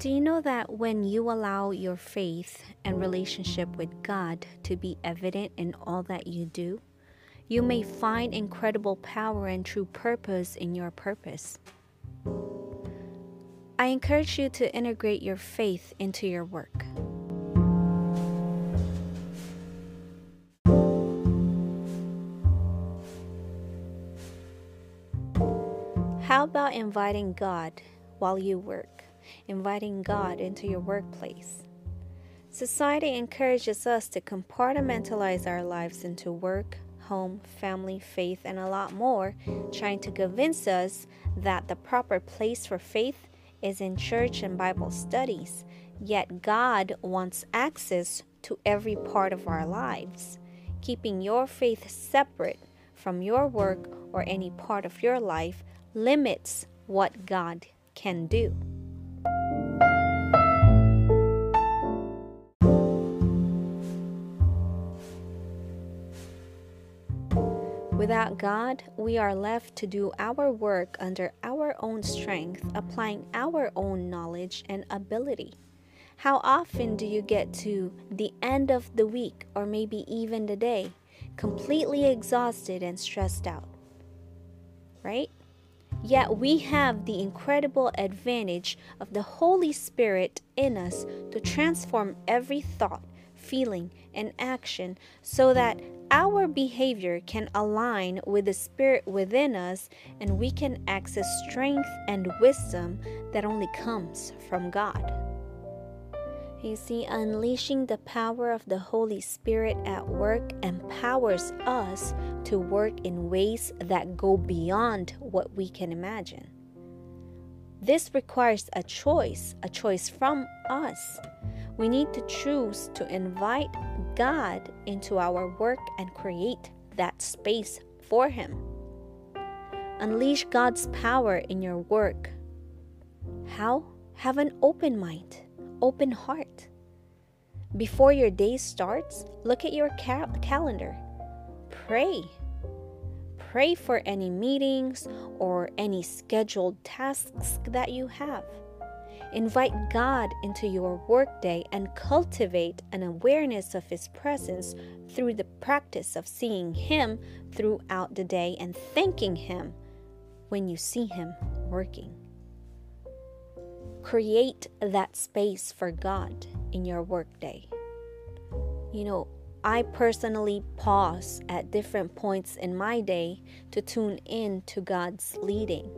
Do you know that when you allow your faith and relationship with God to be evident in all that you do, you may find incredible power and true purpose in your purpose? I encourage you to integrate your faith into your work. How about inviting God while you work? Inviting God into your workplace. Society encourages us to compartmentalize our lives into work, home, family, faith, and a lot more, trying to convince us that the proper place for faith is in church and Bible studies. Yet God wants access to every part of our lives. Keeping your faith separate from your work or any part of your life limits what God can do. Without mm. God, we are left to do our work under our own strength, applying our own knowledge and ability. How often do you get to the end of the week or maybe even the day completely exhausted and stressed out? Right? Yet we have the incredible advantage of the Holy Spirit in us to transform every thought, feeling, and action so that our behavior can align with the Spirit within us and we can access strength and wisdom that only comes from God. You see, unleashing the power of the Holy Spirit at work empowers us to work in ways that go beyond what we can imagine. This requires a choice, a choice from us. We need to choose to invite God into our work and create that space for Him. Unleash God's power in your work. How? Have an open mind open heart. Before your day starts, look at your cal- calendar. Pray. Pray for any meetings or any scheduled tasks that you have. Invite God into your workday and cultivate an awareness of His presence through the practice of seeing Him throughout the day and thanking Him when you see Him working. Create that space for God in your workday. You know, I personally pause at different points in my day to tune in to God's leading.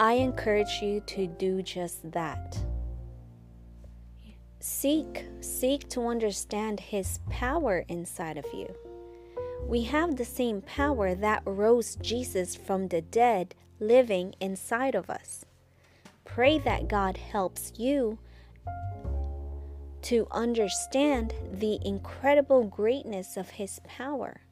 I encourage you to do just that. Seek, seek to understand His power inside of you. We have the same power that rose Jesus from the dead living inside of us. Pray that God helps you to understand the incredible greatness of His power.